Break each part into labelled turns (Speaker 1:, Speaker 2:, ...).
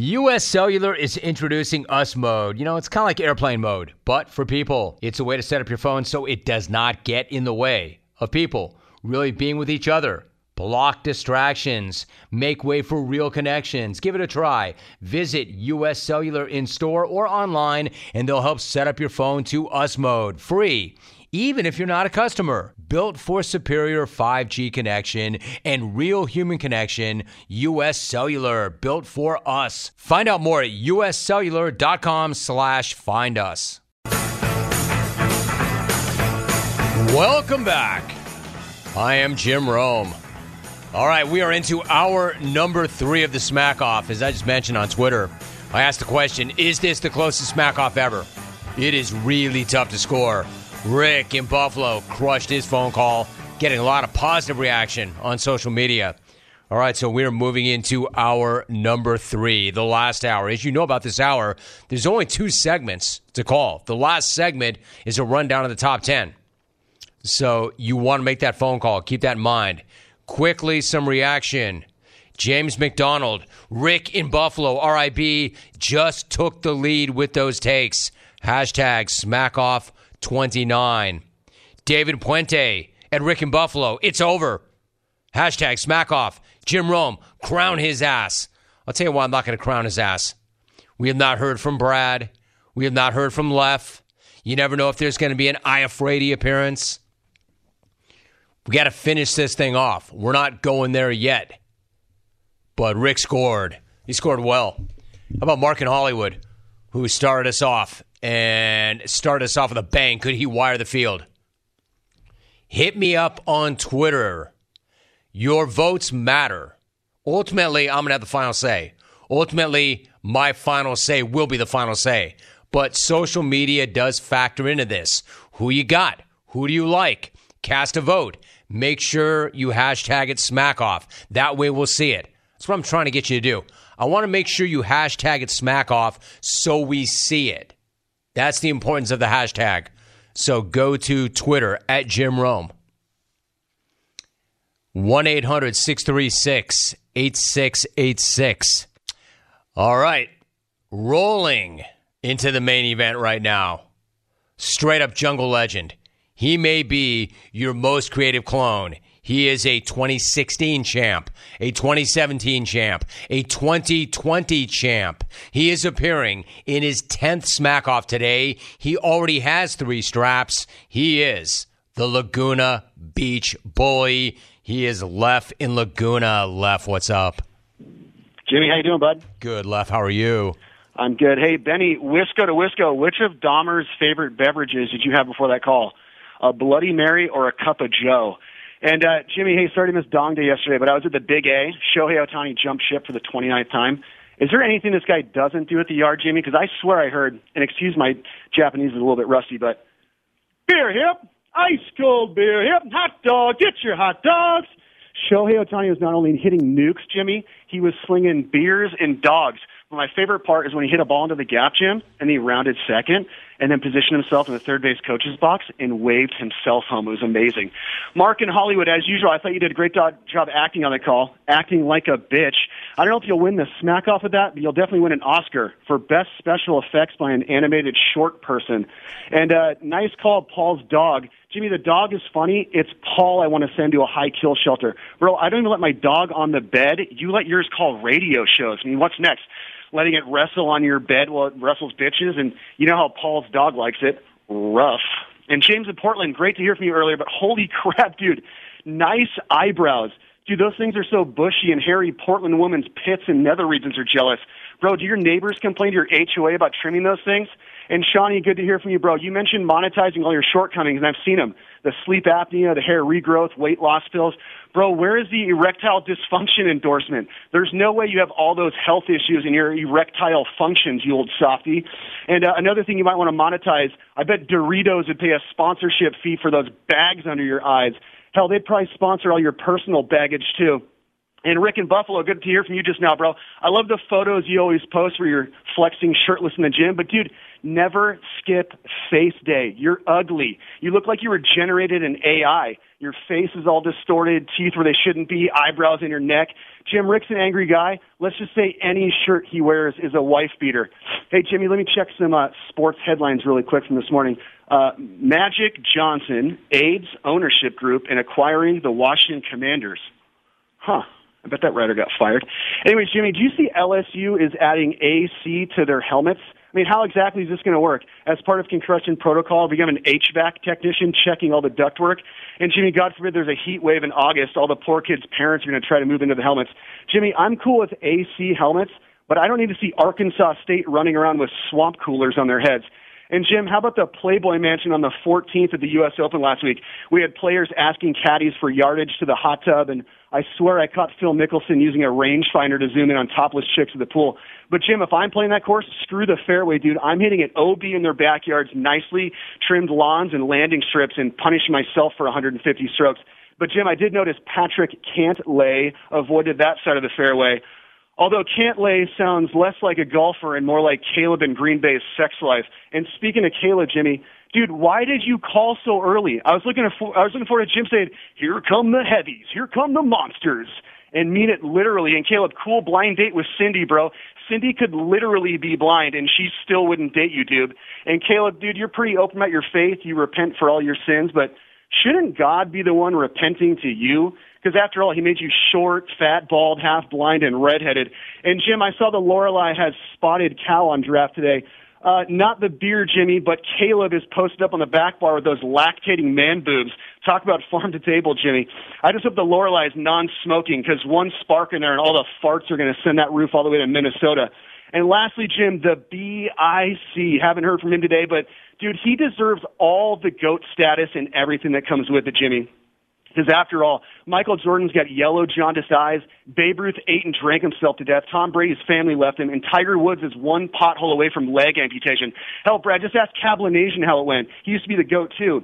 Speaker 1: US Cellular is introducing US Mode. You know, it's kind of like airplane mode, but for people. It's a way to set up your phone so it does not get in the way of people really being with each other. Block distractions, make way for real connections. Give it a try. Visit US Cellular in store or online, and they'll help set up your phone to US Mode free even if you're not a customer. Built for superior 5G connection and real human connection, US Cellular, built for us. Find out more at uscellular.com slash find us. Welcome back. I am Jim Rome. All right, we are into our number three of the smack off. As I just mentioned on Twitter, I asked the question Is this the closest smack off ever? It is really tough to score. Rick in Buffalo crushed his phone call, getting a lot of positive reaction on social media. All right, so we're moving into our number three, the last hour. As you know about this hour, there's only two segments to call. The last segment is a rundown of the top 10. So you want to make that phone call. Keep that in mind. Quickly, some reaction. James McDonald, Rick in Buffalo, RIB, just took the lead with those takes. Hashtag smack off 29. David Puente and Rick in Buffalo, it's over. Hashtag smack off. Jim Rome, crown his ass. I'll tell you why I'm not going to crown his ass. We have not heard from Brad. We have not heard from Leff. You never know if there's going to be an Iafrate appearance. We got to finish this thing off. We're not going there yet. But Rick scored. He scored well. How about Mark in Hollywood, who started us off and start us off with a bang? Could he wire the field? Hit me up on Twitter. Your votes matter. Ultimately, I'm going to have the final say. Ultimately, my final say will be the final say. But social media does factor into this. Who you got? Who do you like? Cast a vote. Make sure you hashtag it smack off. That way we'll see it. That's what I'm trying to get you to do. I want to make sure you hashtag it smack off so we see it. That's the importance of the hashtag. So go to Twitter at Jim Rome. 1 800 636 8686. All right. Rolling into the main event right now. Straight up jungle legend. He may be your most creative clone. He is a 2016 champ, a 2017 champ, a 2020 champ. He is appearing in his 10th smack off today. He already has three straps. He is the Laguna Beach Bully. He is Leff in Laguna. Leff, what's up?
Speaker 2: Jimmy, how you doing, bud?
Speaker 1: Good, Leff. How are you?
Speaker 2: I'm good. Hey, Benny, Wisco to Wisco, which of Dahmer's favorite beverages did you have before that call? A Bloody Mary or a cup of Joe? And uh, Jimmy, hey, sorry to miss Dong Day yesterday, but I was at the Big A. Shohei Ohtani jumped ship for the 29th time. Is there anything this guy doesn't do at the yard, Jimmy? Because I swear I heard, and excuse my Japanese is a little bit rusty, but beer hip, ice cold beer hip, hot dog, get your hot dogs. Shohei Ohtani was not only hitting nukes, Jimmy, he was slinging beers and dogs. My favorite part is when he hit a ball into the gap, Jim, and he rounded second, and then positioned himself in the third base coach's box and waved himself home. It was amazing. Mark in Hollywood, as usual, I thought you did a great job acting on the call, acting like a bitch. I don't know if you'll win the smack off of that, but you'll definitely win an Oscar for best special effects by an animated short person. And uh, nice call, Paul's dog. Jimmy, the dog is funny. It's Paul I want to send to a high kill shelter. Bro, I don't even let my dog on the bed. You let yours call radio shows. I mean, what's next? letting it wrestle on your bed while it wrestles bitches. And you know how Paul's dog likes it rough. And James in Portland, great to hear from you earlier, but holy crap, dude, nice eyebrows. Dude, those things are so bushy and hairy. Portland women's pits and nether regions are jealous. Bro, do your neighbors complain to your HOA about trimming those things? And Shawnee, good to hear from you, bro. You mentioned monetizing all your shortcomings, and I've seen them. The sleep apnea, the hair regrowth, weight loss pills. Bro, where is the erectile dysfunction endorsement? There's no way you have all those health issues in your erectile functions, you old softy. And uh, another thing you might want to monetize, I bet Doritos would pay a sponsorship fee for those bags under your eyes. Hell, they'd probably sponsor all your personal baggage too. And Rick in Buffalo, good to hear from you just now, bro. I love the photos you always post where you're flexing shirtless in the gym. But dude, never skip face day. You're ugly. You look like you were generated in AI. Your face is all distorted, teeth where they shouldn't be, eyebrows in your neck. Jim Rick's an angry guy. Let's just say any shirt he wears is a wife beater. Hey, Jimmy, let me check some uh, sports headlines really quick from this morning. Uh, Magic Johnson aids ownership group in acquiring the Washington Commanders. Huh. I bet that writer got fired. Anyways, Jimmy, do you see LSU is adding AC to their helmets? I mean, how exactly is this going to work? As part of concussion protocol, become an HVAC technician checking all the ductwork. And Jimmy, God forbid there's a heat wave in August, all the poor kids' parents are going to try to move into the helmets. Jimmy, I'm cool with AC helmets, but I don't need to see Arkansas State running around with swamp coolers on their heads. And Jim, how about the Playboy Mansion on the 14th of the U.S. Open last week? We had players asking caddies for yardage to the hot tub, and I swear I caught Phil Mickelson using a rangefinder to zoom in on topless chicks at the pool. But Jim, if I'm playing that course, screw the fairway, dude. I'm hitting it OB in their backyards, nicely trimmed lawns and landing strips, and punishing myself for 150 strokes. But Jim, I did notice Patrick Cantlay avoided that side of the fairway. Although Cantlay sounds less like a golfer and more like Caleb in Green Bay's sex life. And speaking of Caleb, Jimmy, dude, why did you call so early? I was looking for, I was looking for a Jim saying, "Here come the heavies, here come the monsters," and mean it literally. And Caleb, cool blind date with Cindy, bro. Cindy could literally be blind and she still wouldn't date you, dude. And Caleb, dude, you're pretty open about your faith. You repent for all your sins, but shouldn't God be the one repenting to you? Because after all, he made you short, fat, bald, half blind, and redheaded. And Jim, I saw the Lorelei has spotted cow on draft today. Uh, not the beer, Jimmy, but Caleb is posted up on the back bar with those lactating man boobs. Talk about farm to table, Jimmy. I just hope the Lorelei is non-smoking because one spark in there and all the farts are going to send that roof all the way to Minnesota. And lastly, Jim, the BIC. Haven't heard from him today, but dude, he deserves all the GOAT status and everything that comes with it, Jimmy. Because after all, Michael Jordan's got yellow jaundiced eyes. Babe Ruth ate and drank himself to death. Tom Brady's family left him, and Tiger Woods is one pothole away from leg amputation. Hell, Brad, just ask Cablinasian how it went. He used to be the goat too.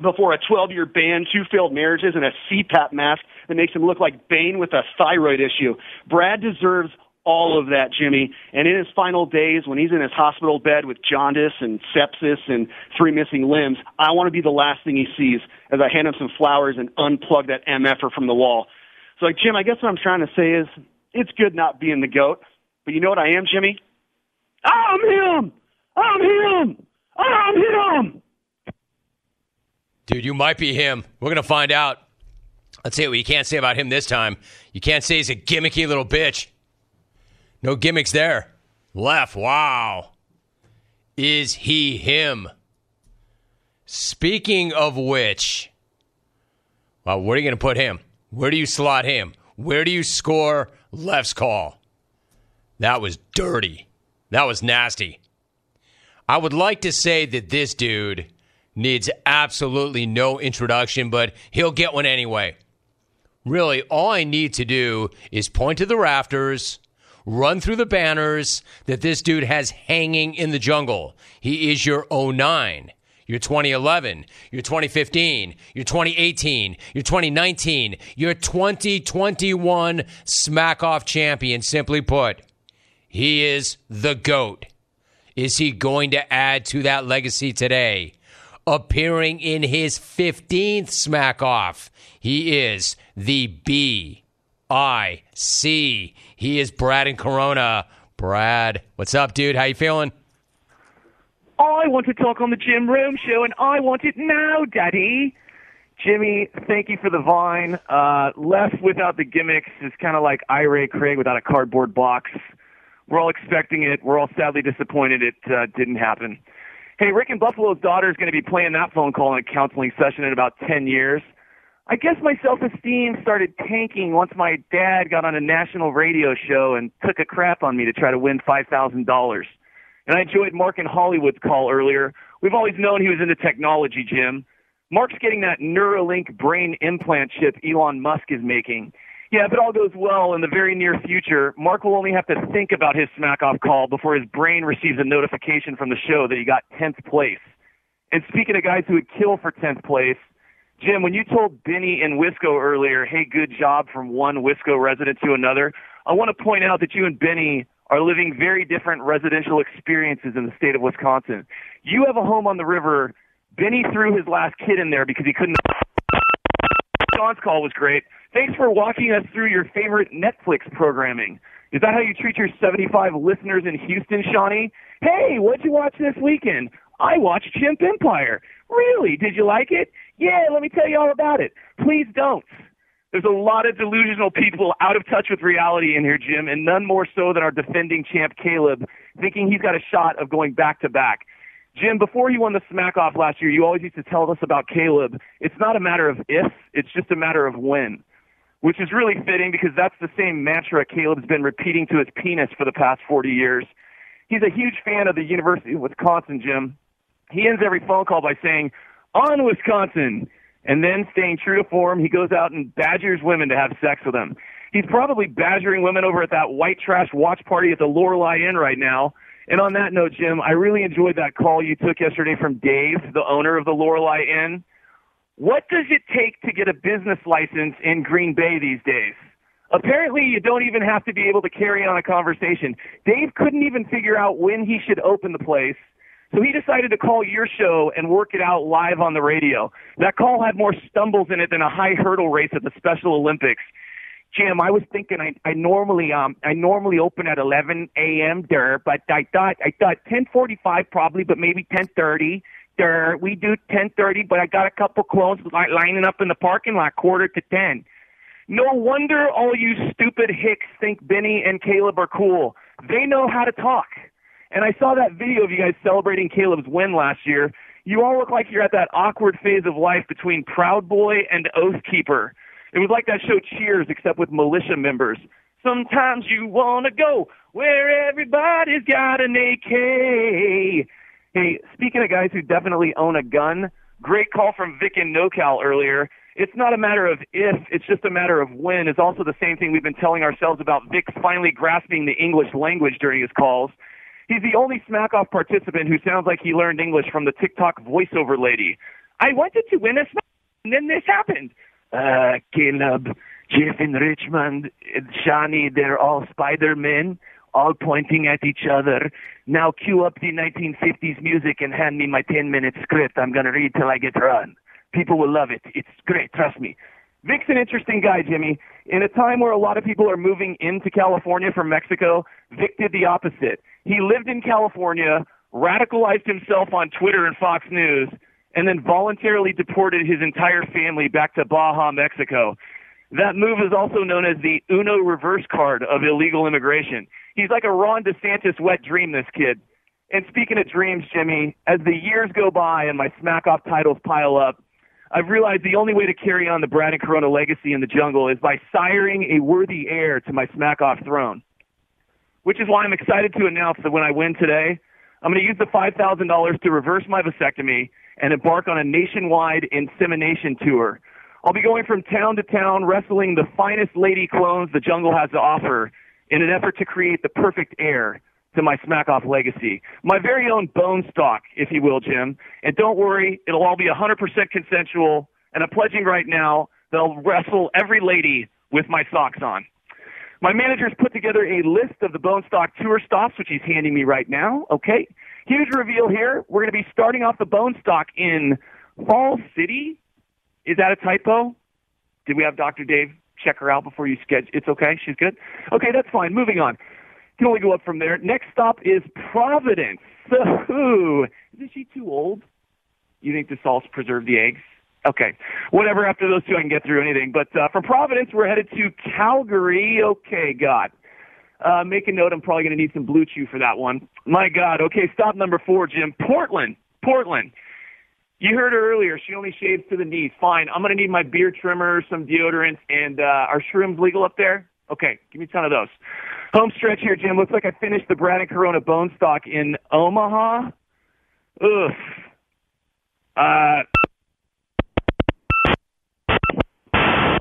Speaker 2: Before a 12-year ban, two failed marriages, and a CPAP mask that makes him look like Bane with a thyroid issue. Brad deserves all of that, Jimmy. And in his final days, when he's in his hospital bed with jaundice and sepsis and three missing limbs, I want to be the last thing he sees as I hand him some flowers and unplug that MFer from the wall. So, like, Jim, I guess what I'm trying to say is it's good not being the GOAT. But you know what I am, Jimmy? I'm him! I'm him! I'm him!
Speaker 1: Dude, you might be him. We're going to find out. Let's see what you can't say about him this time. You can't say he's a gimmicky little bitch. No gimmicks there. Leff. Wow. Is he him? Speaking of which, well, where are you going to put him? Where do you slot him? Where do you score Leff's call? That was dirty. That was nasty. I would like to say that this dude needs absolutely no introduction, but he'll get one anyway. Really, all I need to do is point to the rafters run through the banners that this dude has hanging in the jungle. He is your 09, your 2011, your 2015, your 2018, your 2019, your 2021 smack off champion. Simply put, he is the GOAT. Is he going to add to that legacy today? Appearing in his 15th smack off, he is the B I C. He is Brad and Corona. Brad, what's up, dude? How you feeling?
Speaker 3: I want to talk on the Jim Rome show, and I want it now, Daddy. Jimmy, thank you for the vine. Uh, Leff without the gimmicks is kind of like Ira Craig without a cardboard box. We're all expecting it. We're all sadly disappointed it uh, didn't happen. Hey, Rick and Buffalo's daughter is going to be playing that phone call in a counseling session in about 10 years. I guess my self-esteem started tanking once my dad got on a national radio show and took a crap on me to try to win $5,000. And I enjoyed Mark and Hollywood's call earlier. We've always known he was into technology, Jim. Mark's getting that Neuralink brain implant chip Elon Musk is making. Yeah, if it all goes well in the very near future, Mark will only have to think about his smack off call before his brain receives a notification from the show that he got 10th place. And speaking of guys who would kill for 10th place, Jim, when you told Benny and Wisco earlier, hey, good job from one Wisco resident to another, I want to point out that you and Benny are living very different residential experiences in the state of Wisconsin. You have a home on the river. Benny threw his last kid in there because he couldn't Sean's call was great. Thanks for walking us through your favorite Netflix programming. Is that how you treat your 75 listeners in Houston, Shawnee? Hey, what'd you watch this weekend? I watched Chimp Empire. Really? Did you like it? Yeah, let me tell you all about it. Please don't. There's a lot of delusional people out of touch with reality in here, Jim, and none more so than our defending champ Caleb, thinking he's got a shot of going back to back. Jim, before he won the smack off last year, you always used to tell us about Caleb. It's not a matter of if, it's just a matter of when. Which is really fitting because that's the same mantra Caleb's been repeating to his penis for the past 40 years. He's a huge fan of the University of Wisconsin, Jim. He ends every phone call by saying, On Wisconsin! And then, staying true to form, he goes out and badgers women to have sex with him. He's probably badgering women over at that white trash watch party at the Lorelei Inn right now and on that note, Jim, I really enjoyed that call you took yesterday from Dave, the owner of the Lorelei Inn. What does it take to get a business license in Green Bay these days? Apparently, you don't even have to be able to carry on a conversation. Dave couldn't even figure out when he should open the place, so he decided to call your show and work it out live on the radio. That call had more stumbles in it than a high hurdle race at the Special Olympics. Jim, I was thinking I, I normally um I normally open at 11 a.m. there, but I thought I thought 10:45 probably, but maybe 10:30 there. We do 10:30, but I got a couple clones li- lining up in the parking lot quarter to 10. No wonder all you stupid hicks think Benny and Caleb are cool. They know how to talk. And I saw that video of you guys celebrating Caleb's win last year. You all look like you're at that awkward phase of life between Proud Boy and Oath Keeper it was like that show Cheers, except with militia members. Sometimes you want to go where everybody's got an AK. Hey, speaking of guys who definitely own a gun, great call from Vic and NoCal earlier. It's not a matter of if, it's just a matter of when. It's also the same thing we've been telling ourselves about Vic finally grasping the English language during his calls. He's the only smack off participant who sounds like he learned English from the TikTok voiceover lady. I wanted to win a smack, and then this happened uh, Caleb, Jeff and Richmond, Shani, they're all Spider-Men, all pointing at each other. Now cue up the 1950s music and hand me my 10-minute script. I'm going to read till I get run. People will love it. It's great, trust me. Vic's an interesting guy, Jimmy. In a time where a lot of people are moving into California from Mexico, Vic did the opposite. He lived in California, radicalized himself on Twitter and Fox News, and then voluntarily deported his entire family back to Baja, Mexico. That move is also known as the Uno reverse card of illegal immigration. He's like a Ron DeSantis wet dream, this kid. And speaking of dreams, Jimmy, as the years go by and my smack off titles pile up, I've realized the only way to carry on the Brad and Corona legacy in the jungle is by siring a worthy heir to my smack off throne. Which is why I'm excited to announce that when I win today, I'm going to use the $5,000 to reverse my vasectomy and embark on a nationwide insemination tour. I'll be going from town to town wrestling the finest lady clones the jungle has to offer in an effort to create the perfect heir to my smack off legacy. My very own bone stock, if you will, Jim. And don't worry, it'll all be 100% consensual. And I'm pledging right now that I'll wrestle every lady with my socks on. My manager's put together a list of the Bone Stock tour stops, which he's handing me right now. Okay. Huge reveal here. We're going to be starting off the Bone Stock in Fall City. Is that a typo? Did we have Dr. Dave check her out before you schedule? It's okay. She's good. Okay, that's fine. Moving on. Can only go up from there. Next stop is Providence. So, isn't she too old? You think the salts preserve the eggs? Okay, whatever. After those two, I can get through anything. But uh, from Providence, we're headed to Calgary. Okay, God. Uh, make a note. I'm probably going to need some BlueChew for that one. My God. Okay, stop number four, Jim. Portland. Portland. You heard her earlier. She only shaves to the knees. Fine. I'm going to need my beard trimmer, some deodorant, and uh, are shrooms legal up there? Okay, give me a ton of those. Home stretch here, Jim. Looks like I finished the Brad and Corona bone stock in Omaha. Ugh. Uh,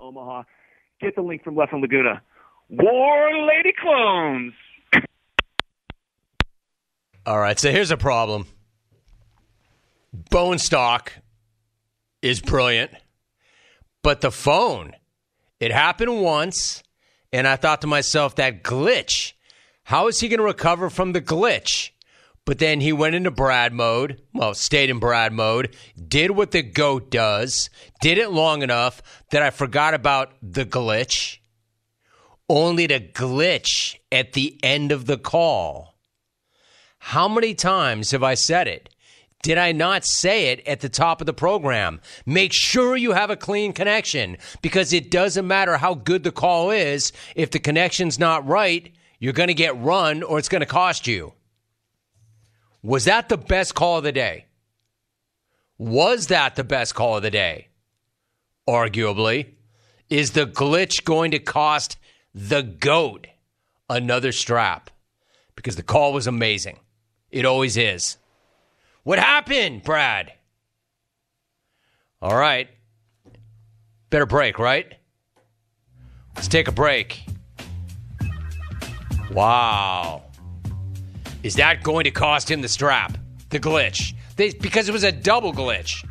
Speaker 3: Omaha. Get the link from Leff Laguna. War Lady Clones.
Speaker 1: All right, so here's a problem. Bone stock is brilliant, but the phone, it happened once, and I thought to myself, that glitch, how is he going to recover from the glitch? but then he went into Brad mode. Well, stayed in Brad mode, did what the GOAT does, did it long enough that I forgot about the glitch, only to glitch at the end of the call. How many times have I said it? Did I not say it at the top of the program? Make sure you have a clean connection because it doesn't matter how good the call is. If the connection's not right, you're going to get run or it's going to cost you. Was that the best call of the day? Was that the best call of the day? Arguably. Is the glitch going to cost the GOAT another strap? Because the call was amazing. It always is. What happened, Brad? All right. Better break, right? Let's take a break. Wow. Is that going to cost him the strap? The glitch? They, because it was a double glitch.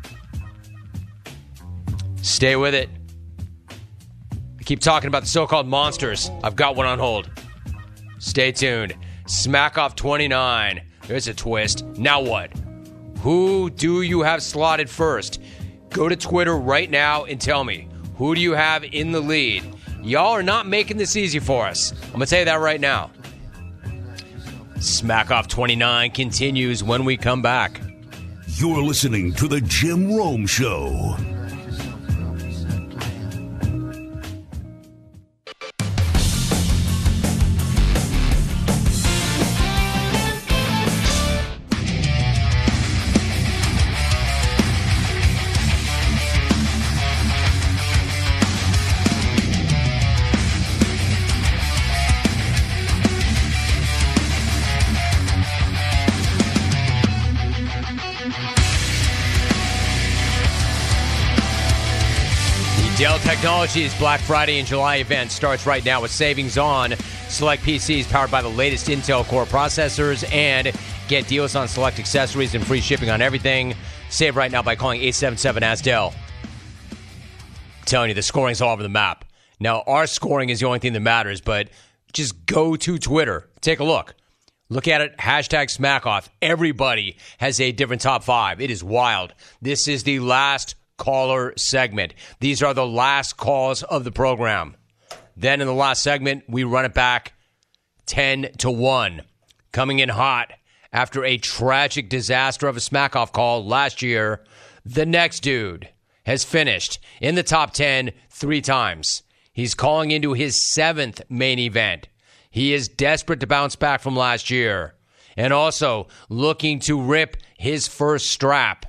Speaker 1: Stay with it. I keep talking about the so called monsters. I've got one on hold. Stay tuned. Smack off 29. There's a twist. Now what? Who do you have slotted first? Go to Twitter right now and tell me who do you have in the lead? Y'all are not making this easy for us. I'm going to tell you that right now. Smack Off 29 continues when we come back.
Speaker 4: You're listening to The Jim Rome Show.
Speaker 1: Technologies Black Friday and July event starts right now with savings on select PCs powered by the latest Intel Core processors and get deals on select accessories and free shipping on everything. Save right now by calling 877 Ask Dell. telling you, the scoring's all over the map. Now, our scoring is the only thing that matters, but just go to Twitter. Take a look. Look at it. Hashtag SmackOff. Everybody has a different top five. It is wild. This is the last caller segment. These are the last calls of the program. Then in the last segment, we run it back 10 to 1. Coming in hot after a tragic disaster of a smackoff call last year, the next dude has finished in the top 10 three times. He's calling into his seventh main event. He is desperate to bounce back from last year and also looking to rip his first strap.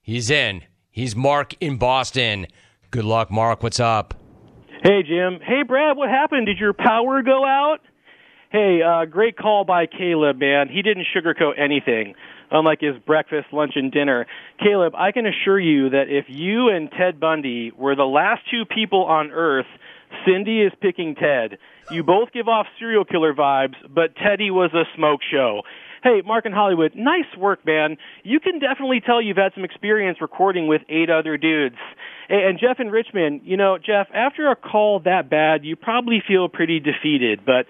Speaker 1: He's in. He's Mark in Boston. Good luck, Mark. What's up?
Speaker 5: Hey, Jim. Hey, Brad. What happened? Did your power go out? Hey, uh, great call by Caleb, man. He didn't sugarcoat anything, unlike his breakfast, lunch, and dinner. Caleb, I can assure you that if you and Ted Bundy were the last two people on Earth, Cindy is picking Ted. You both give off serial killer vibes, but Teddy was a smoke show. Hey, Mark in Hollywood, nice work, man. You can definitely tell you've had some experience recording with eight other dudes. And Jeff in Richmond, you know, Jeff, after a call that bad, you probably feel pretty defeated. But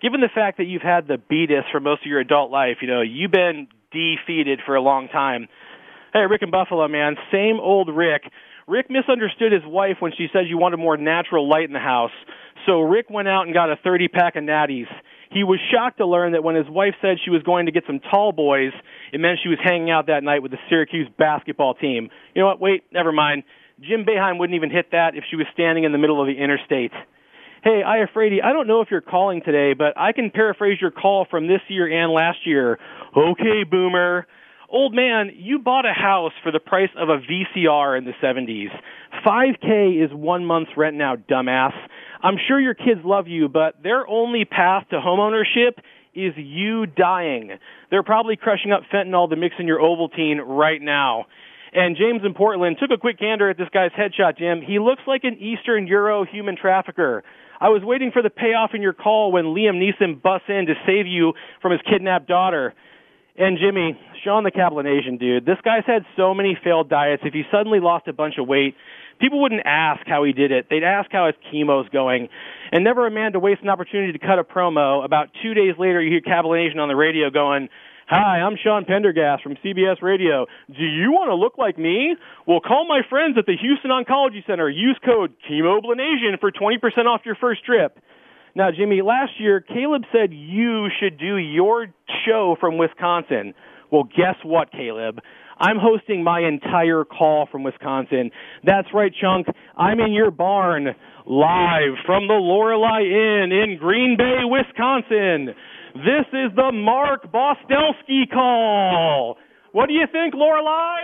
Speaker 5: given the fact that you've had the beatus for most of your adult life, you know, you've been defeated for a long time. Hey, Rick in Buffalo, man, same old Rick. Rick misunderstood his wife when she said you wanted more natural light in the house. So Rick went out and got a 30 pack of natties. He was shocked to learn that when his wife said she was going to get some tall boys, it meant she was hanging out that night with the Syracuse basketball team. You know what? Wait, never mind. Jim Boeheim wouldn't even hit that if she was standing in the middle of the interstate. Hey, Iafrate, I don't know if you're calling today, but I can paraphrase your call from this year and last year. Okay, boomer. Old man, you bought a house for the price of a VCR in the 70s. 5K is one month's rent now, dumbass. I'm sure your kids love you, but their only path to homeownership is you dying. They're probably crushing up fentanyl to mix in your Ovaltine right now. And James in Portland took a quick gander at this guy's headshot, Jim. He looks like an Eastern Euro human trafficker. I was waiting for the payoff in your call when Liam Neeson busts in to save you from his kidnapped daughter. And Jimmy, Sean the Kaplan Cablinasian dude, this guy's had so many failed diets. If he suddenly lost a bunch of weight, people wouldn't ask how he did it. They'd ask how his chemo's going. And never a man to waste an opportunity to cut a promo. About two days later, you hear Cablinasian on the radio going, Hi, I'm Sean Pendergast from CBS Radio. Do you want to look like me? Well, call my friends at the Houston Oncology Center. Use code ChemoBlanasian for 20% off your first trip. Now, Jimmy, last year, Caleb said you should do your show from Wisconsin. Well, guess what, Caleb? I'm hosting my entire call from Wisconsin. That's right, Chunk. I'm in your barn, live from the Lorelei Inn in Green Bay, Wisconsin. This is the Mark Bostelski call. What do you think, Lorelei?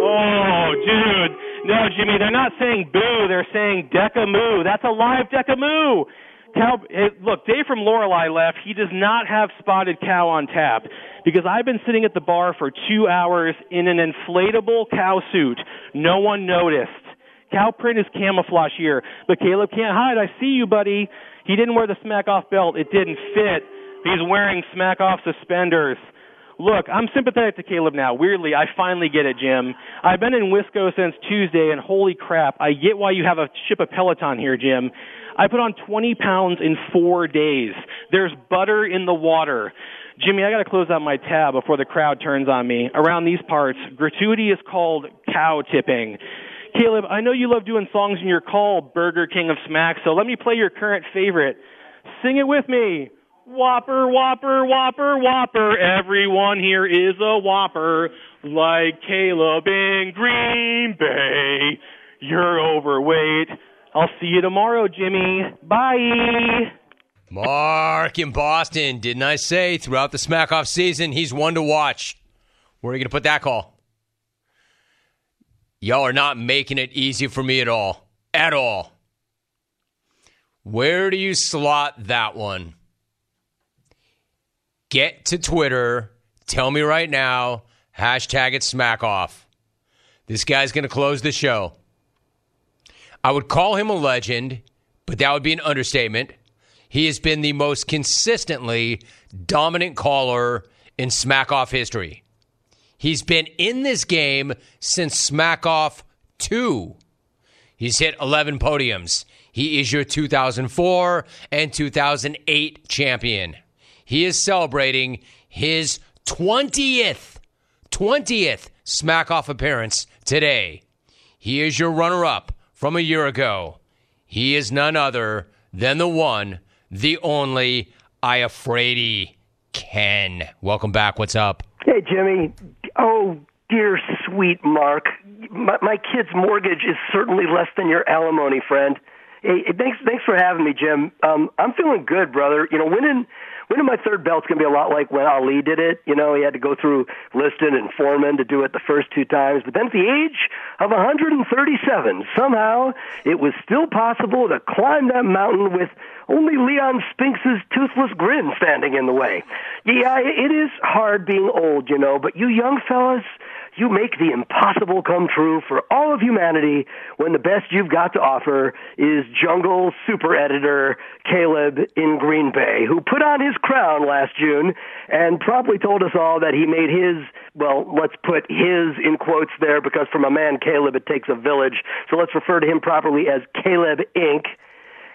Speaker 5: Oh, dude. No, Jimmy, they're not saying boo. They're saying decamoo. That's a live decamoo. Cow, look, Dave from Lorelei left. He does not have spotted cow on tap because I've been sitting at the bar for two hours in an inflatable cow suit. No one noticed. Cow print is camouflage here, but Caleb can't hide. I see you, buddy. He didn't wear the smack off belt. It didn't fit. He's wearing smack off suspenders. Look, I'm sympathetic to Caleb now. Weirdly, I finally get it, Jim. I've been in Wisco since Tuesday, and holy crap, I get why you have a ship of Peloton here, Jim. I put on 20 pounds in four days. There's butter in the water. Jimmy, I got to close out my tab before the crowd turns on me. Around these parts, gratuity is called cow tipping. Caleb, I know you love doing songs in your call, Burger King of Smack, so let me play your current favorite. Sing it with me. Whopper, whopper, whopper, whopper. Everyone here is a whopper, like Caleb in Green Bay. You're overweight. I'll see you tomorrow, Jimmy. Bye.
Speaker 1: Mark in Boston. Didn't I say throughout the smack off season, he's one to watch? Where are you going to put that call? Y'all are not making it easy for me at all. At all. Where do you slot that one? Get to Twitter. Tell me right now. Hashtag it smack off. This guy's going to close the show. I would call him a legend, but that would be an understatement. He has been the most consistently dominant caller in smack off history. He's been in this game since smack off 2. He's hit 11 podiums. He is your 2004 and 2008 champion. He is celebrating his 20th, 20th smack off appearance today. He is your runner up from a year ago. He is none other than the one, the only Iafrate Ken. Welcome back. What's up?
Speaker 6: Hey, Jimmy. Oh, dear sweet Mark. My, my kid's mortgage is certainly less than your alimony, friend. Hey, thanks, thanks for having me, Jim. Um, I'm feeling good, brother. You know, winning winning my third belt's going to be a lot like when Ali did it. You know, he had to go through Liston and Foreman to do it the first two times. But then at the age of 137, somehow it was still possible to climb that mountain with only Leon Spinks's toothless grin standing in the way. Yeah, it is hard being old, you know, but you young fellas, you make the impossible come true for all of humanity when the best you've got to offer is jungle super editor Caleb in Green Bay, who put on his crown last June and promptly told us all that he made his, well, let's put his in quotes there because from a man Caleb it takes a village. So let's refer to him properly as Caleb Inc.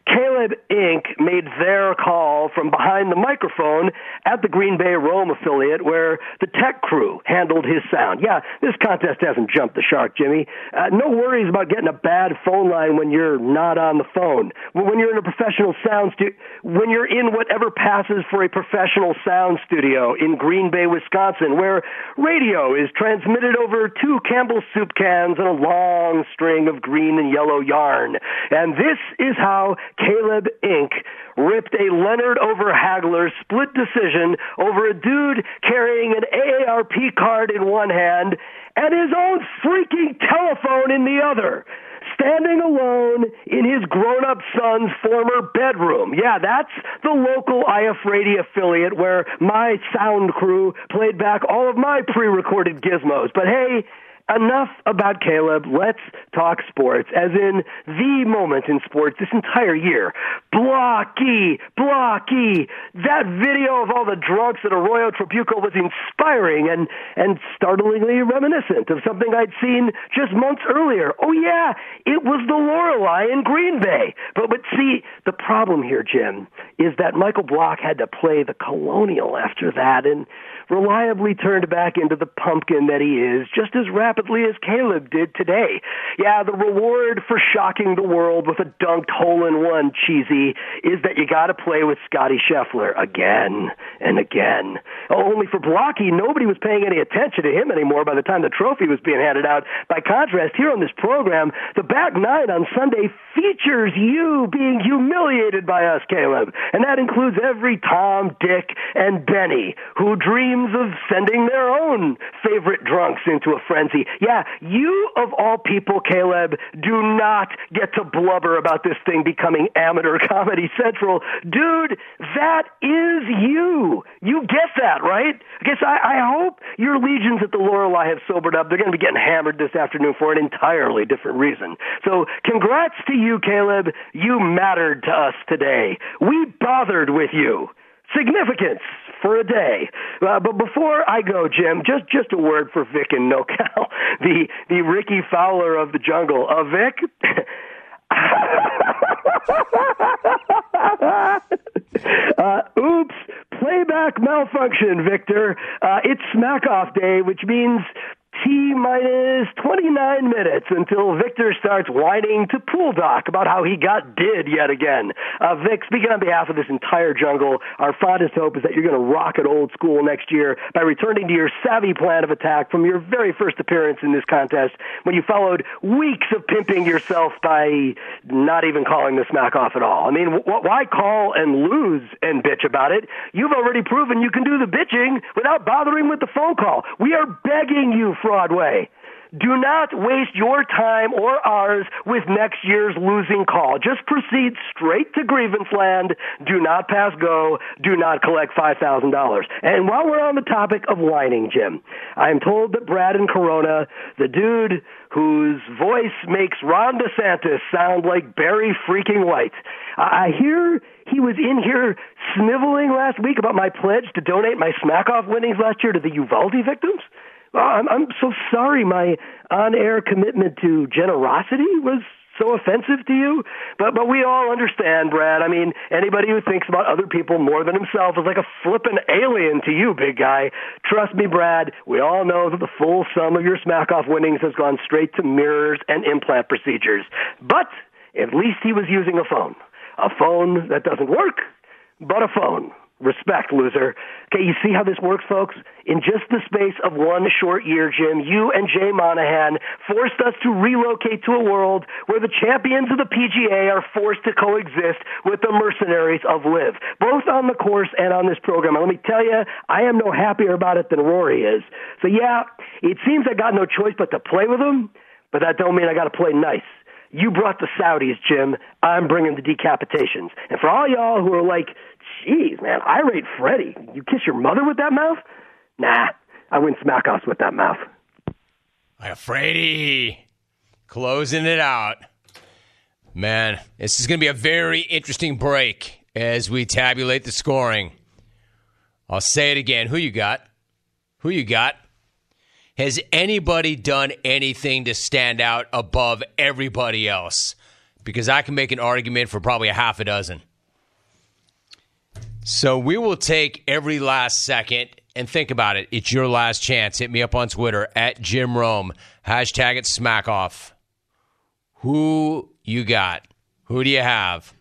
Speaker 6: Caleb Inc. made their call from behind the microphone at the Green Bay Rome affiliate where the tech crew handled his sound. Yeah, this contest hasn't jumped the shark, Jimmy. Uh, no worries about getting a bad phone line when you're not on the phone. When you're in a professional sound studio, when you're in whatever passes for a professional sound studio in Green Bay, Wisconsin, where radio is transmitted over two Campbell soup cans and a long string of green and yellow yarn. And this is how Caleb Inc. ripped a Leonard over Hagler split decision over a dude carrying an AARP card in one hand and his own freaking telephone in the other standing alone in his grown up son's former bedroom. Yeah, that's the local IF radio affiliate where my sound crew played back all of my pre recorded gizmos. But hey, enough about Caleb. Let's talk sports, as in the moment in sports this entire year. Blocky, blocky. That video of all the drunks at Arroyo Trabuco was inspiring and, and startlingly reminiscent of something I'd seen just months earlier. Oh yeah, it was the Lorelei in Green Bay. But, but see, the problem here, Jim, is that Michael Block had to play the Colonial after that and reliably turned back into the pumpkin that he is just as rapidly as Caleb did today. Yeah, the reward for shocking the world with a dunked hole in one cheesy is that you got to play with Scotty Scheffler again and again. Oh, only for Blocky, nobody was paying any attention to him anymore by the time the trophy was being handed out. By contrast, here on this program, the back nine on Sunday features you being humiliated by us, Caleb. And that includes every Tom, Dick, and Benny who dreams of sending their own favorite drunks into a frenzy. Yeah, you of all people, Caleb, do not get to blubber about this thing becoming amateur comedy central. Dude, that is you. You get that, right? I guess I, I hope your legions at the Lorelei have sobered up. They're going to be getting hammered this afternoon for an entirely different reason. So congrats to you, Caleb. You mattered to us today. We bothered with you significance for a day. Uh, but before I go, Jim, just just a word for Vic and NoCal, the the Rickie Fowler of the jungle. Uh, Vic. uh, oops, playback malfunction, Victor. Uh, it's smack off day, which means T minus 29 minutes until Victor starts whining to Pool Doc about how he got did yet again. Uh, Vic, speaking on behalf of this entire jungle, our fondest hope is that you're going to rock it old school next year by returning to your savvy plan of attack from your very first appearance in this contest when you followed weeks of pimping yourself by not even calling the smack off at all. I mean, wh- why call and lose and bitch about it? You've already proven you can do the bitching without bothering with the phone call. We are begging you Broadway. Do not waste your time or ours with next year's losing call. Just proceed straight to grievance land. Do not pass go. Do not collect $5,000. And while we're on the topic of whining, Jim, I'm told that Brad and Corona, the dude whose voice makes Ron DeSantis sound like Barry freaking White, I hear he was in here sniveling last week about my pledge to donate my smack off winnings last year to the Uvalde victims. Oh, I'm, I'm so sorry my on-air commitment to generosity was so offensive to you. But but we all understand, Brad. I mean, anybody who thinks about other people more than himself is like a flippin' alien to you, big guy. Trust me, Brad. We all know that the full sum of your smack off winnings has gone straight to mirrors and implant procedures. But at least he was using a phone. A phone that doesn't work, but a phone. Respect, loser. Okay, you see how this works, folks? In just the space of one short year, Jim, you and Jay Monahan forced us to relocate to a world where the champions of the PGA are forced to coexist with the mercenaries of LIV, both on the course and on this program. And let me tell you, I am no happier about it than Rory is. So yeah, it seems I got no choice but to play with them, but that don't mean I got to play nice. You brought the Saudis, Jim. I'm bringing the decapitations. And for all y'all who are like, Jeez, man, irate Freddy. You kiss your mother with that mouth? Nah, I win smack-offs with that mouth.
Speaker 1: Hi, Freddy. Closing it out. Man, this is going to be a very interesting break as we tabulate the scoring. I'll say it again. Who you got? Who you got? Has anybody done anything to stand out above everybody else? Because I can make an argument for probably a half a dozen. So we will take every last second and think about it. It's your last chance. Hit me up on Twitter at Jim Rome. Hashtag it smack off. Who you got? Who do you have?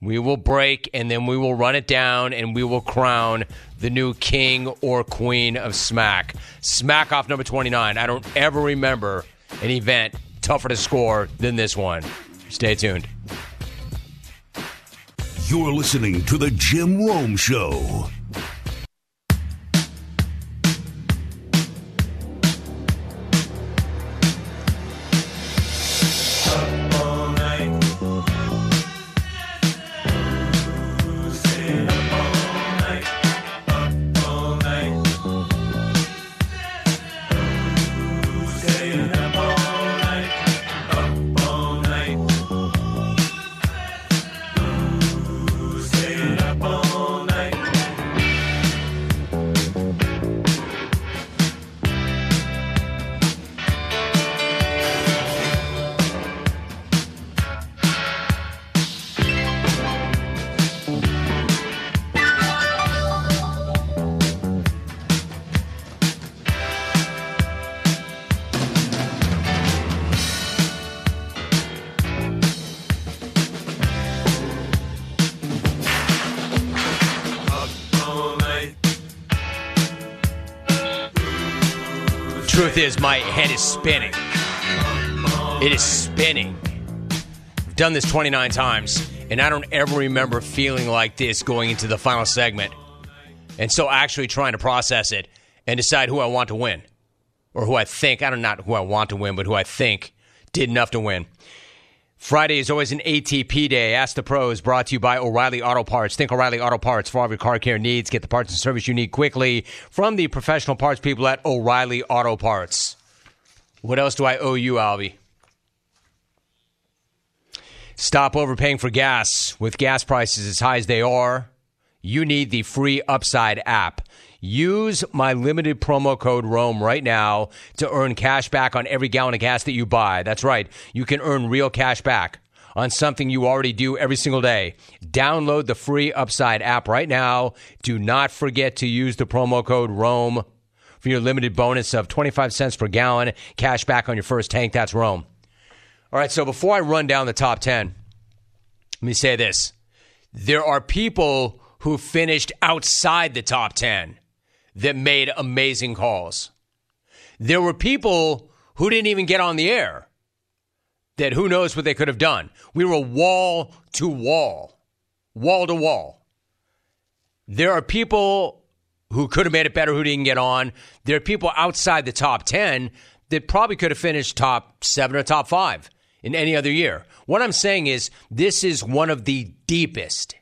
Speaker 1: We will break and then we will run it down and we will crown the new king or queen of smack. Smack off number 29. I don't ever remember an event tougher to score than this one. Stay tuned.
Speaker 4: You're listening to The Jim Rome Show.
Speaker 1: Is, my head is spinning. It is spinning. I've done this 29 times, and I don't ever remember feeling like this going into the final segment. And so actually trying to process it and decide who I want to win. Or who I think, I don't not who I want to win, but who I think did enough to win. Friday is always an ATP day. Ask the pros brought to you by O'Reilly Auto Parts. Think O'Reilly Auto Parts for all of your car care needs. Get the parts and service you need quickly from the professional parts people at O'Reilly Auto Parts. What else do I owe you, Albie? Stop overpaying for gas. With gas prices as high as they are, you need the free Upside app. Use my limited promo code ROAM right now to earn cash back on every gallon of gas that you buy. That's right. You can earn real cash back on something you already do every single day. Download the free Upside app right now. Do not forget to use the promo code ROAM for your limited bonus of 25 cents per gallon cash back on your first tank. That's ROAM. All right, so before I run down the top 10, let me say this. There are people who finished outside the top 10 that made amazing calls. There were people who didn't even get on the air that who knows what they could have done. We were wall to wall, wall to wall. There are people who could have made it better who didn't get on. There are people outside the top 10 that probably could have finished top seven or top five in any other year. What I'm saying is, this is one of the deepest,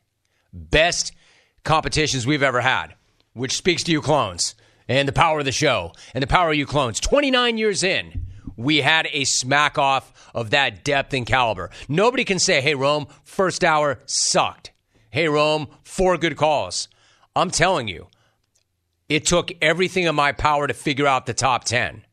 Speaker 1: best competitions we've ever had, which speaks to you clones and the power of the show and the power of you clones. 29 years in, we had a smack off of that depth and caliber. Nobody can say, hey, Rome, first hour sucked. Hey, Rome, four good calls. I'm telling you, it took everything in my power to figure out the top 10.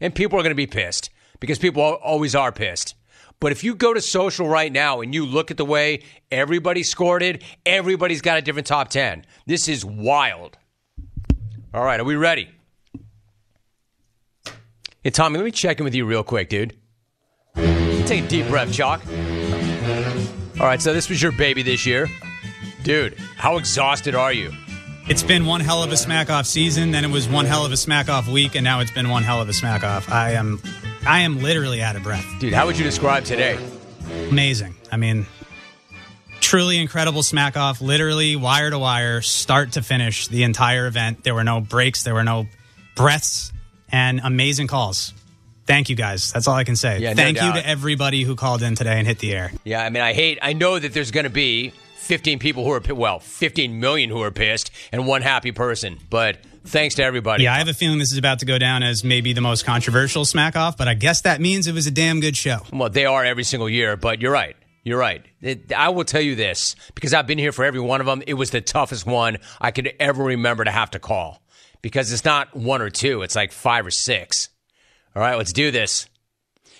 Speaker 1: And people are going to be pissed because people always are pissed. But if you go to social right now and you look at the way everybody scored it, everybody's got a different top 10. This is wild. All right, are we ready? Hey, Tommy, let me check in with you real quick, dude. Take a deep breath, Chalk. All right, so this was your baby this year. Dude, how exhausted are you?
Speaker 7: It's been one hell of a smack off season, then it was one hell of a smack off week, and now it's been one hell of a smack off. I am I am literally out of breath.
Speaker 1: Dude, how would you describe today?
Speaker 7: Amazing. I mean, truly incredible smack off, literally wire to wire, start to finish, the entire event. There were no breaks, there were no breaths, and amazing calls. Thank you guys. That's all I can say.
Speaker 1: Yeah, no
Speaker 7: Thank you
Speaker 1: doubt.
Speaker 7: to everybody who called in today and hit the air.
Speaker 1: Yeah, I mean, I hate, I know that there's going to be 15 people who are, well, 15 million who are pissed and one happy person, but thanks to everybody.
Speaker 7: Yeah, I have a feeling this is about to go down as maybe the most controversial smack off, but I guess that means it was a damn good show.
Speaker 1: Well, they are every single year, but you're right. You're right. It, I will tell you this because I've been here for every one of them. It was the toughest one I could ever remember to have to call because it's not one or two, it's like five or six. All right, let's do this.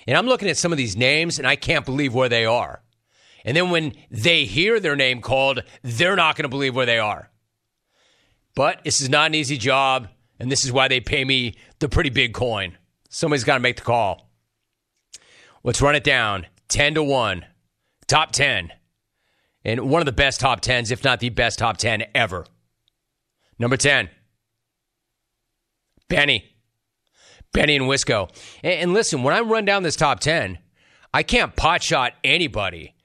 Speaker 1: And I'm looking at some of these names and I can't believe where they are. And then when they hear their name called, they're not going to believe where they are. But this is not an easy job, and this is why they pay me the pretty big coin. Somebody's got to make the call. Let's run it down 10 to 1, top 10. And one of the best top 10s, if not the best top 10 ever. Number 10, Benny. Benny and Wisco. And, listen, when I run down this top 10, I can't pot shot anybody.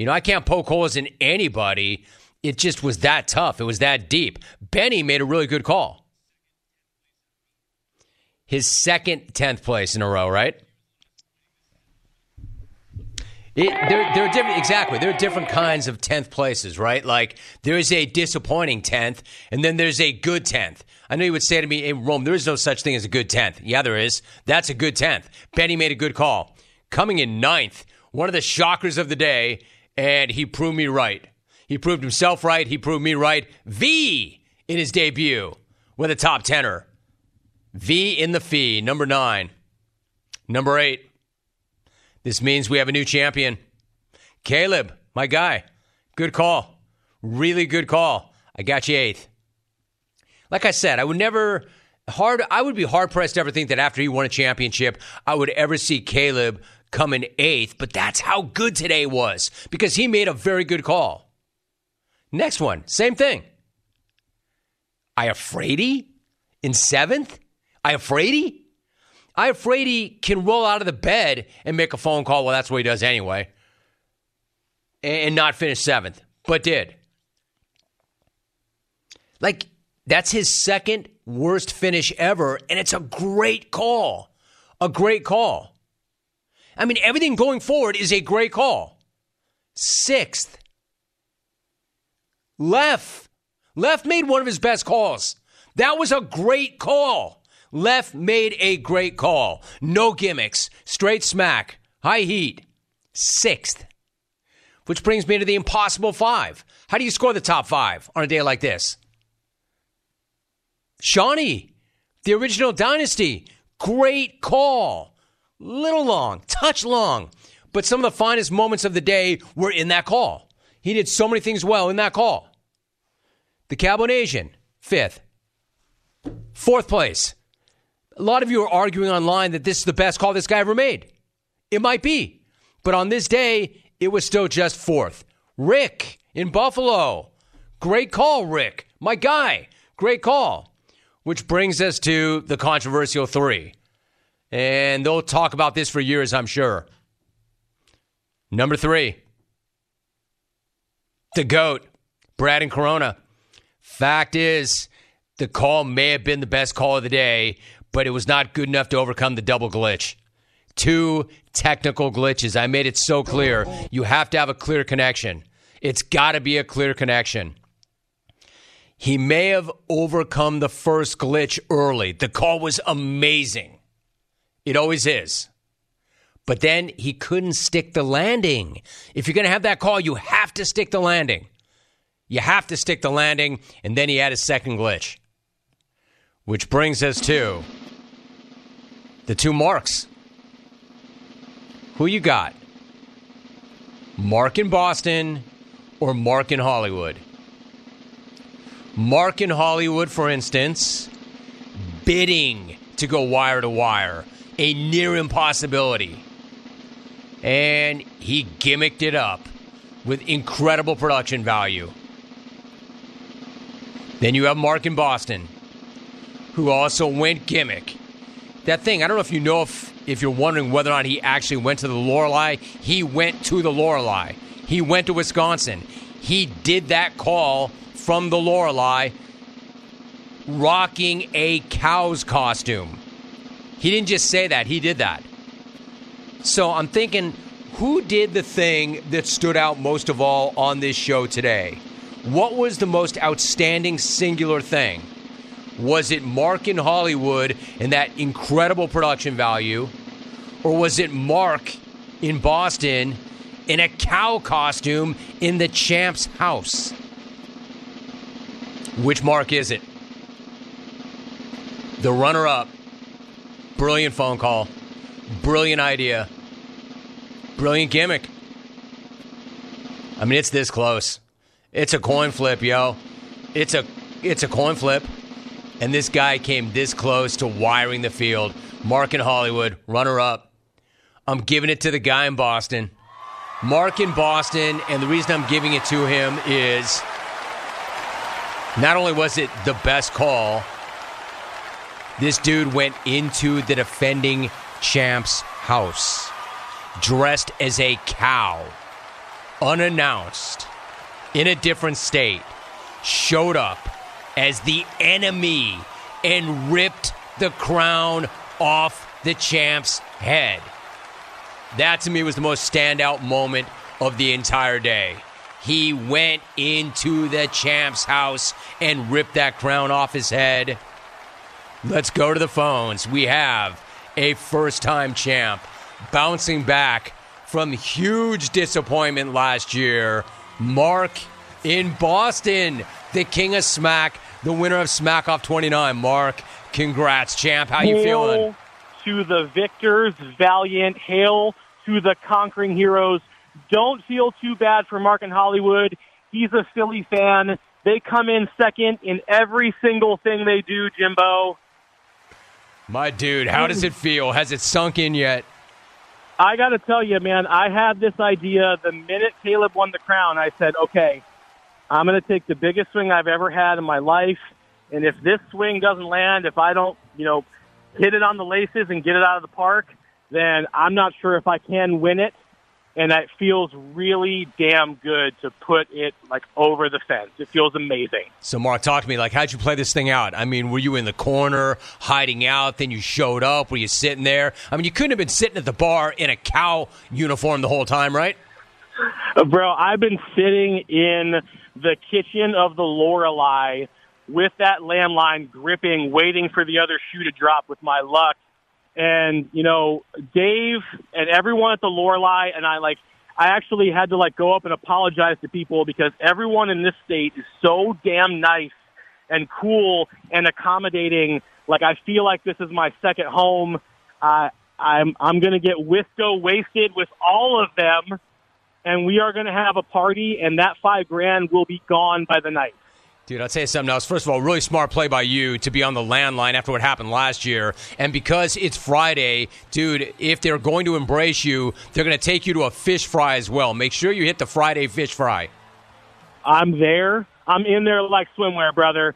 Speaker 1: You know, I can't poke holes in anybody. It just was that tough. It was that deep. Benny made a really good call. His second 10th place in a row, right? It, there, there are different, exactly. There are different kinds of 10th places, right? Like there's a disappointing 10th, and then there's a good 10th. I know you would say to me, hey, Rome, there is no such thing as a good 10th. Yeah, there is. That's a good 10th. Benny made a good call. Coming in ninth, one of the shockers of the day, and he proved me right. He proved himself right. He proved me right. V in his debut with a top tenor. V in the fee, number nine. Number eight. This means we have a new champion. Caleb, my guy. Good call. Really good call. I got you eighth. Like I said, I would never hard I would be hard pressed to ever think that after he won a championship, I would ever see Caleb come in eighth, but that's how good today was because he made a very good call. Next one, same thing. Iafrate in seventh? Iafrate? I'm can roll out of the bed and make a phone call. Well, that's what he does anyway. And not finish seventh, but did. Like, that's his second worst finish ever, and it's a great call. A great call. I mean, everything going forward is a great call. Sixth. Leff. Leff made one of his best calls. That was a great call. Leff made a great call. No gimmicks. Straight smack. High heat. Sixth. Which brings me to the impossible five. How do you score the top five on a day like this? Shawnee, the original dynasty. Great call. Little long, touch long. But some of the finest moments of the day were in that call. He did so many things well in that call. The Cabonasian, fifth. Fourth place. A lot of you are arguing online that this is the best call this guy ever made. It might be. But on this day, it was still just fourth. Rick in Buffalo. Great call, Rick. My guy. Great call. Which brings us to the controversial three. And they'll talk about this for years, I'm sure. Number three, the GOAT, Brad and Corona. Fact is, the call may have been the best call of the day, but it was not good enough to overcome the double glitch. Two technical glitches. I made it so clear. You have to have a clear connection. It's got to be a clear connection. He may have overcome the first glitch early. The call was amazing. It always is. But then he couldn't stick the landing. If you're going to have that call, you have to stick the landing. You have to stick the landing. And then he had his second glitch. Which brings us to the two marks. Who you got? Mark in Boston or Mark in Hollywood? Mark in Hollywood, for instance, bidding to go wire to wire, a near impossibility. And he gimmicked it up with incredible production value. Then you have Mark in Boston, who also went gimmick. That thing, I don't know if you know if, if you're wondering whether or not he actually went to the Lorelei. He went to the Lorelei. He went to Wisconsin. He did that call from the Lorelei rocking a cow's costume. He didn't just say that, he did that. So I'm thinking, who did the thing that stood out most of all on this show today? What was the most outstanding singular thing? Was it Mark in Hollywood and that incredible production value? Or was it Mark in Boston in a cow costume in the champ's house? Which Mark is it? The runner up. Brilliant phone call. Brilliant idea. Brilliant gimmick. I mean, it's this close. It's a coin flip, yo. It's a it's a coin flip. And this guy came this close to wiring the field. Mark in Hollywood, runner up. I'm giving it to the guy in Boston. Mark in Boston, and the reason I'm giving it to him is not only was it the best call, this dude went into the defending champ's house dressed as a cow, unannounced, in a different state, showed up as the enemy and ripped the crown off the champ's head. That to me was the most standout moment of the entire day. He went into the champ's house and ripped that crown off his head. Let's go to the phones. We have a first time champ bouncing back from huge disappointment last year. Mark in Boston, the king of smack, the winner of Smack Off 29. Mark, congrats, champ. How you
Speaker 5: Hail
Speaker 1: feeling?
Speaker 5: To the victors, valiant. Hail to the conquering heroes. Don't feel too bad for Mark in Hollywood. He's a Philly fan. They come in second in every single thing they do, Jimbo.
Speaker 1: My dude, how does it feel? Has it sunk in yet?
Speaker 5: I got to tell you, man, I had this idea the minute Caleb won the crown. I said, okay, I'm going to take the biggest swing I've ever had in my life. And if this swing doesn't land, if I don't, you know, hit it on the laces and get it out of the park, then I'm not sure if I can win it. And it feels really damn good to put it like over the fence. It feels amazing.
Speaker 1: So, Mark, talk to me. Like, how'd you play this thing out? I mean, were you in the corner, hiding out, then you showed up? Were you sitting there? I mean, you couldn't have been sitting at the bar in a cow uniform the whole time, right?
Speaker 5: Uh, Bro, I've been sitting in the kitchen of the Lorelei with that landline gripping, waiting for the other shoe to drop with my luck. And, you know, Dave and everyone at the Lorelei and I like I actually had to like go up and apologize to people because everyone in this state is so damn nice and cool and accommodating. Like I feel like this is my second home. Uh, I'm I'm gonna get Wisco wasted with all of them, and we are gonna have a party, and that five grand will be gone by the night.
Speaker 1: Dude, I'll tell you something else. First of all, really smart play by you to be on the landline after what happened last year. And because it's Friday, dude, if they're going to embrace you, they're going to take you to a fish fry as well. Make sure you hit the Friday fish fry.
Speaker 5: I'm there. I'm in there like swimwear, brother.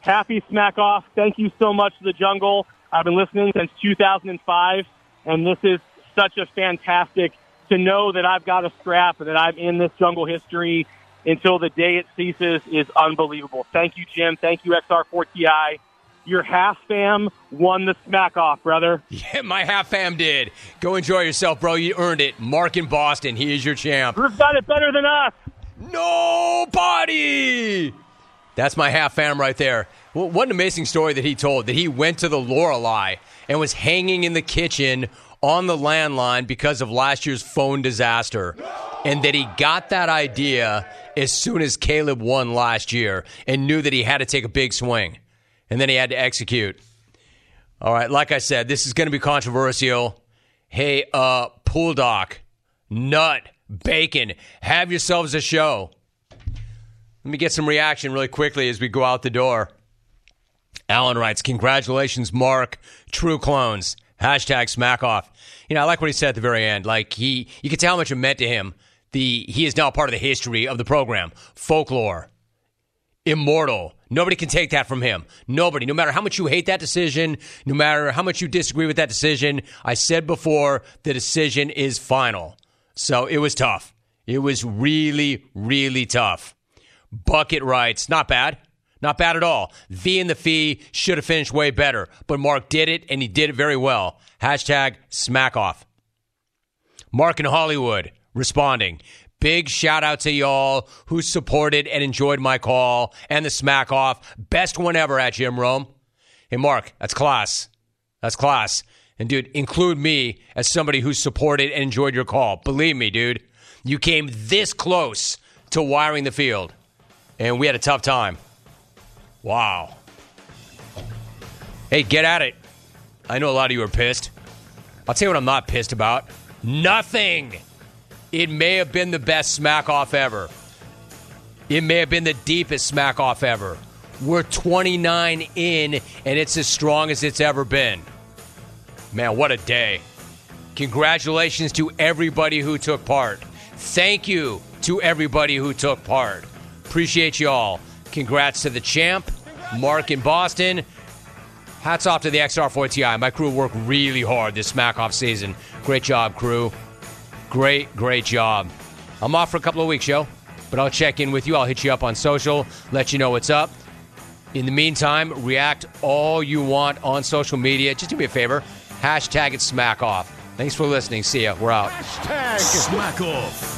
Speaker 5: Happy smack off. Thank you so much to the jungle. I've been listening since 2005, and this is such a fantastic to know that I've got a strap and that I'm in this jungle history until the day it ceases is unbelievable. Thank you, Jim. Thank you, XR4TI. Your half fam won the smack off, brother.
Speaker 1: Yeah, my half fam did. Go enjoy yourself, bro. You earned it. Mark in Boston. He is your champ.
Speaker 5: Who's got it better than us?
Speaker 1: Nobody. That's my half fam right there. Well, what an amazing story that he told that he went to the Lorelei and was hanging in the kitchen on the landline because of last year's phone disaster. And that he got that idea as soon as Caleb won last year and knew that he had to take a big swing. And then he had to execute. All right, like I said, this is going to be controversial. Hey, uh, pool doc, nut, bacon, have yourselves a show. Let me get some reaction really quickly as we go out the door. Alan writes, Congratulations, Mark. True clones. Hashtag smack off. You know, I like what he said at the very end. Like he you can tell how much it meant to him. The he is now part of the history of the program. Folklore. Immortal. Nobody can take that from him. Nobody. No matter how much you hate that decision, no matter how much you disagree with that decision, I said before, the decision is final. So it was tough. It was really, really tough. Bucket writes, not bad. Not bad at all. V and the fee should have finished way better, but Mark did it and he did it very well. Hashtag smack off. Mark in Hollywood responding. Big shout out to y'all who supported and enjoyed my call and the smack off. Best one ever at Jim Rome. Hey, Mark, that's class. That's class. And, dude, include me as somebody who supported and enjoyed your call. Believe me, dude, you came this close to wiring the field, and we had a tough time. Wow. Hey, get at it. I know a lot of you are pissed. I'll tell you what I'm not pissed about. Nothing. It may have been the best smack off ever. It may have been the deepest smack off ever. We're 29 in, and it's as strong as it's ever been. Man, what a day. Congratulations to everybody who took part. Thank you to everybody who took part. Appreciate you all. Congrats to the champ, Mark in Boston. Hats off to the XR4TI. My crew worked really hard this smack off season. Great job, crew. Great, great job. I'm off for a couple of weeks, yo, but I'll check in with you. I'll hit you up on social, let you know what's up. In the meantime, react all you want on social media. Just do me a favor hashtag it smack off. Thanks for listening. See ya. We're out.
Speaker 4: Hashtag smack off.